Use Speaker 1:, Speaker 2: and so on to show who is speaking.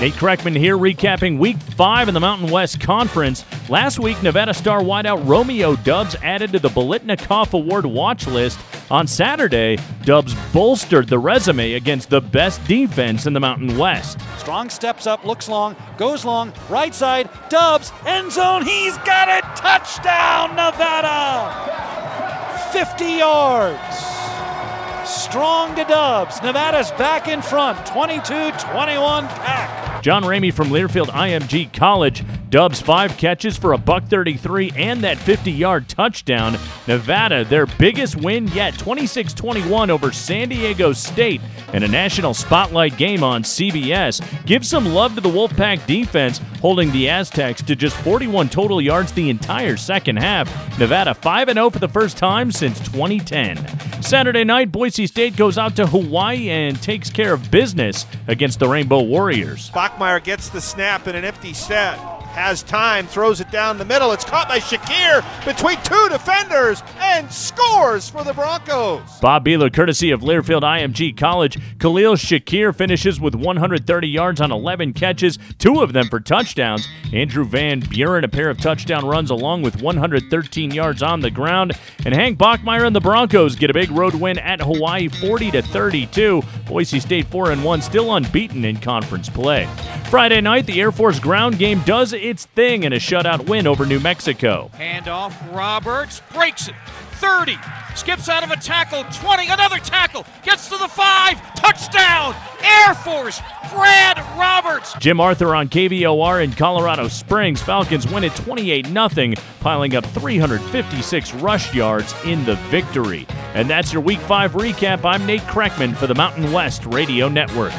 Speaker 1: Nate Kreckman here, recapping Week 5 in the Mountain West Conference. Last week, Nevada star wideout Romeo Doubs added to the Biletnikoff Award watch list. On Saturday, Doubs bolstered the resume against the best defense in the Mountain West.
Speaker 2: Strong steps up, looks long, goes long, right side, Doubs, end zone, he's got it! Touchdown, Nevada! 50 yards. Strong to Doubs. Nevada's back in front, 22 21 pack.
Speaker 1: John Ramey from Learfield IMG College. Doubs five catches for a buck 33 and that 50 yard touchdown. Nevada, their biggest win yet, 26 21 over San Diego State in a national spotlight game on CBS. Give some love to the Wolfpack defense, holding the Aztecs to just 41 total yards the entire second half. Nevada 5 0 for the first time since 2010. Saturday night, Boise State goes out to Hawaii and takes care of business against the Rainbow Warriors.
Speaker 3: Bachmeier gets the snap in an empty set has time, throws it down the middle. It's caught by Shakir between two defenders and scores for the Broncos.
Speaker 1: Bob Behler, courtesy of Learfield IMG College. Khalil Shakir finishes with 130 yards on 11 catches, two of them for touchdowns. Andrew Van Buren, a pair of touchdown runs along with 113 yards on the ground. And Hank Bachmeier and the Broncos get a big road win at Hawaii 40 to 32. Boise State 4 and 1 still unbeaten in conference play. Friday night, the Air Force ground game does its thing in a shutout win over New Mexico.
Speaker 4: Handoff, Roberts breaks it. 30, skips out of a tackle, 20, another tackle, gets to the 5, touchdown, Air Force, Brad Roberts.
Speaker 1: Jim Arthur on KVOR in Colorado Springs. Falcons win it 28 0, piling up 356 rush yards in the victory. And that's your Week 5 recap. I'm Nate Kreckman for the Mountain West Radio Network.